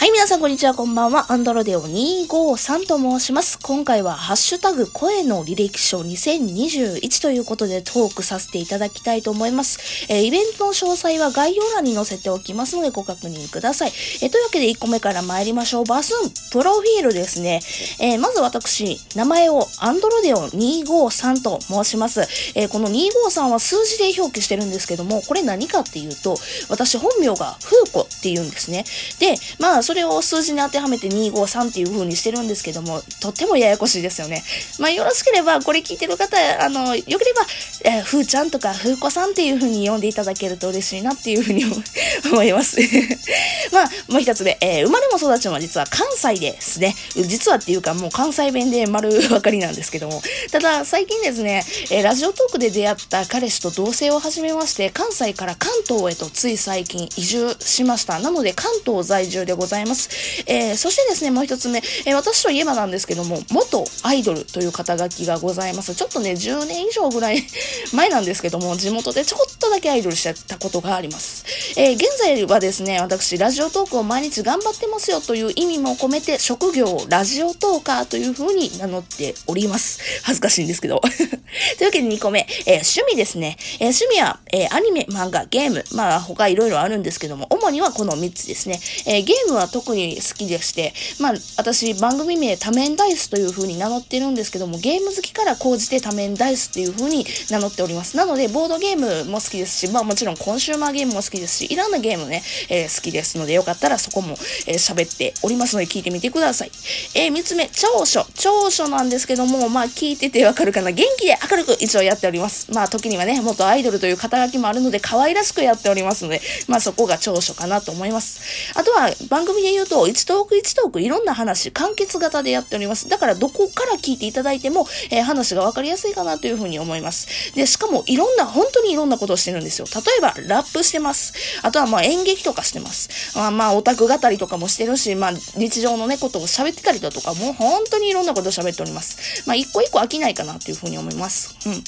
はい、皆さんこんにちは、こんばんは。アンドロデオ253と申します。今回は、ハッシュタグ、声の履歴書2021ということでトークさせていただきたいと思います。えー、イベントの詳細は概要欄に載せておきますのでご確認ください。えー、というわけで1個目から参りましょう。バスン、プロフィールですね。えー、まず私、名前をアンドロデオ253と申します。えこの253は数字で表記してるんですけども、これ何かっていうと、私本名がフーコって言うんですね。で、まあ、それを数字に当てはめて253っていう風にしてるんですけども、とってもややこしいですよね。まあ、よろしければ、これ聞いてる方、あの、よければ、えー、ふーちゃんとかふーこさんっていう風に呼んでいただけると嬉しいなっていう風に思い ます。まあ、もう一つで、えー、生まれも育ちも実は関西ですね。実はっていうか、もう関西弁で丸分かりなんですけども。ただ、最近ですね、えー、ラジオトークで出会った彼氏と同棲を始めまして、関西から関東へとつい最近移住しました。なので、関東在住でございます。ざいますえー、そしてですね、もう一つ目、えー、私といえばなんですけども、元アイドルという肩書きがございます。ちょっとね、10年以上ぐらい 前なんですけども、地元でちょっとだけアイドルしてたことがあります。えー、現在はですね、私、ラジオトークを毎日頑張ってますよという意味も込めて、職業をラジオトーカーという風に名乗っております。恥ずかしいんですけど。というわけで2個目、えー、趣味ですね。えー、趣味は、えー、アニメ、漫画、ゲーム、まあ他いろいろあるんですけども、主にはこの3つですね。えゲームは特に好きでして、まあ私番組名多面ダイスという風に名乗ってるんですけども、ゲーム好きから講じて多面ダイスっていう風に名乗っております。なので、ボードゲームも好きですし、まあもちろんコンシューマーゲームも好きですし、いろんなゲームね、え好きですので、よかったらそこもえ喋っておりますので聞いてみてください。え3つ目、長所。長所なんですけども、まあ聞いててわかるかな。元気で明るく一応やっております。まあ時にはね、元アイドルという肩書きもあるので、可愛らしくやっておりますので、まあそこが長所かなと思います。あとは、番組で言うと、1トーク1トークいろんな話、完結型でやっております。だからどこから聞いていただいても、えー、話がわかりやすいかなというふうに思います。で、しかもいろんな、本当にいろんなことをしてるんですよ。例えば、ラップしてます。あとはまあ演劇とかしてます。まあまあオタク語りとかもしてるし、まあ日常のね、ことを喋ってたりだとか、もう本当にいろんなことを喋っております。まあ一個一個飽きないかなというふうに思います。うん。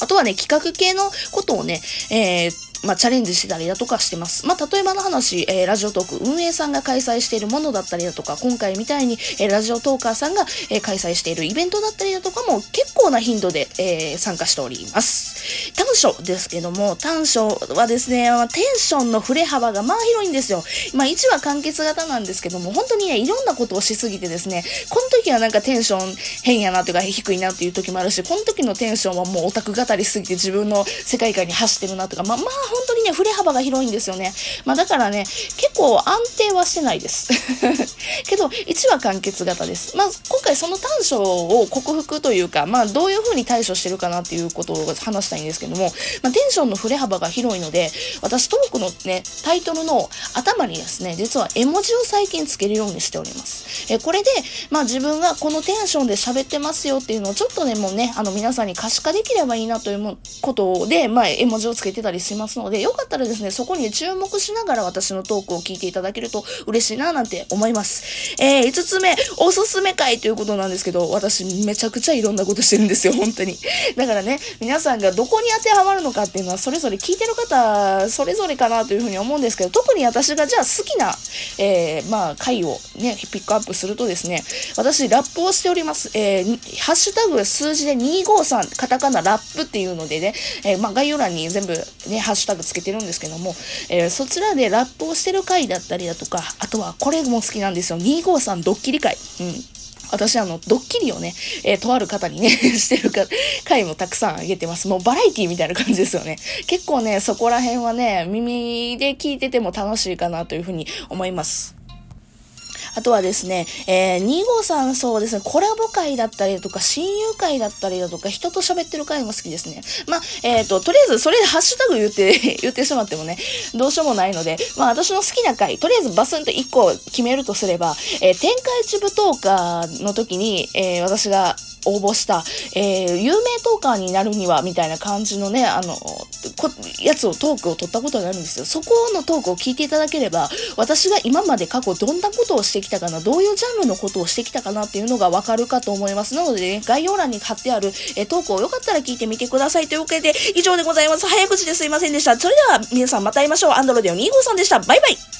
あとはね、企画系のことをね、えー、まあ、チャレンジしてたりだとかしてます。まあ、例えばの話、えー、ラジオトーク運営さんが開催しているものだったりだとか、今回みたいに、えー、ラジオトーカーさんが、えー、開催しているイベントだったりだとかも結構な頻度で、え参加しております。所ですけども、短所はですね、テンションの振れ幅がまあ広いんですよ。まあ、1話完結型なんですけども、本当にね、いろんなことをしすぎてですね、この時はなんかテンション変やなというか低いなっていう時もあるし、この時のテンションはもうオタク語りすぎて自分の世界観に走ってるなとか、まあ、まあ本当にね、振れ幅が広いんですよね。まあだからね、結構安定はしてないです。けど、1話完結型です。まあ今回その短所を克服というか、まあどういう風に対処してるかなっていうことを話したいんですけども、もまあテンションの振れ幅が広いので、私トークのね、タイトルの頭にですね、実は絵文字を最近つけるようにしております。えこれで、まあ自分がこのテンションで喋ってますよっていうのをちょっとね、もね、あの皆さんに可視化できればいいなというもことで、まあ絵文字をつけてたりしますので、よかったらですね、そこに注目しながら私のトークを聞いていただけると嬉しいななんて思います。えー、5つ目、おすすめ会ということなんですけど、私めちゃくちゃいろんなことしてるんですよ、本当に。だからね、皆さんがどこに当てはまるのかっていうのは、それぞれ聞いてる方、それぞれかなというふうに思うんですけど、特に私がじゃあ好きな、えー、まあ、回をね、ピックアップするとですね、私、ラップをしております。えー、ハッシュタグ数字で253、カタカナラップっていうのでね、えー、まあ、概要欄に全部ね、ハッシュタグつけてるんですけども、えー、そちらでラップをしてる回だったりだとか、あとはこれも好きなんですよ。253ドッキリ回。うん。私あの、ドッキリをね、えー、とある方にね してるか、回もたくさんあげてます。もうバラエティみたいな感じですよね。結構ね、そこら辺はね、耳で聞いてても楽しいかなというふうに思います。あとはですね、えー、2号さんそうですね、コラボ会だったりだとか、親友会だったりだとか、人と喋ってる会も好きですね。まあ、えっ、ー、と、とりあえずそれでハッシュタグ言って、言ってしまってもね、どうしようもないので、まあ私の好きな会、とりあえずバスンと1個決めるとすれば、えー、天下一舞踏家の時に、えー、私が応募した、えー、有名トーカーになるには、みたいな感じのね、あの、こ、やつをトークを取ったことがあるんですよ。そこのトークを聞いていただければ、私が今まで過去どんなことをしてきたかな、どういうジャンルのことをしてきたかなっていうのがわかるかと思います。なのでね、概要欄に貼ってある、えトークをよかったら聞いてみてください。というわけで、以上でございます。早口ですいませんでした。それでは、皆さんまた会いましょう。アンドロデオ2号さんでした。バイバイ